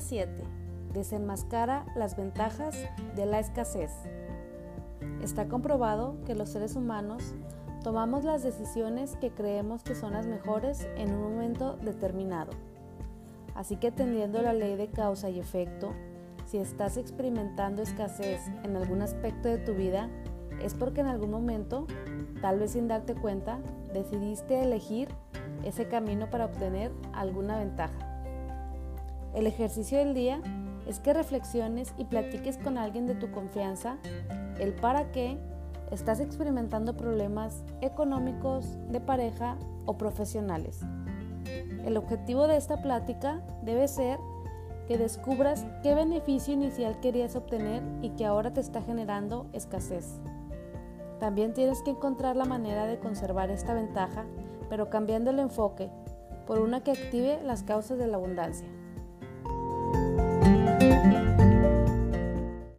7. Desenmascara las ventajas de la escasez. Está comprobado que los seres humanos tomamos las decisiones que creemos que son las mejores en un momento determinado. Así que tendiendo la ley de causa y efecto, si estás experimentando escasez en algún aspecto de tu vida, es porque en algún momento, tal vez sin darte cuenta, decidiste elegir ese camino para obtener alguna ventaja. El ejercicio del día es que reflexiones y platiques con alguien de tu confianza el para qué estás experimentando problemas económicos, de pareja o profesionales. El objetivo de esta plática debe ser que descubras qué beneficio inicial querías obtener y que ahora te está generando escasez. También tienes que encontrar la manera de conservar esta ventaja, pero cambiando el enfoque por una que active las causas de la abundancia.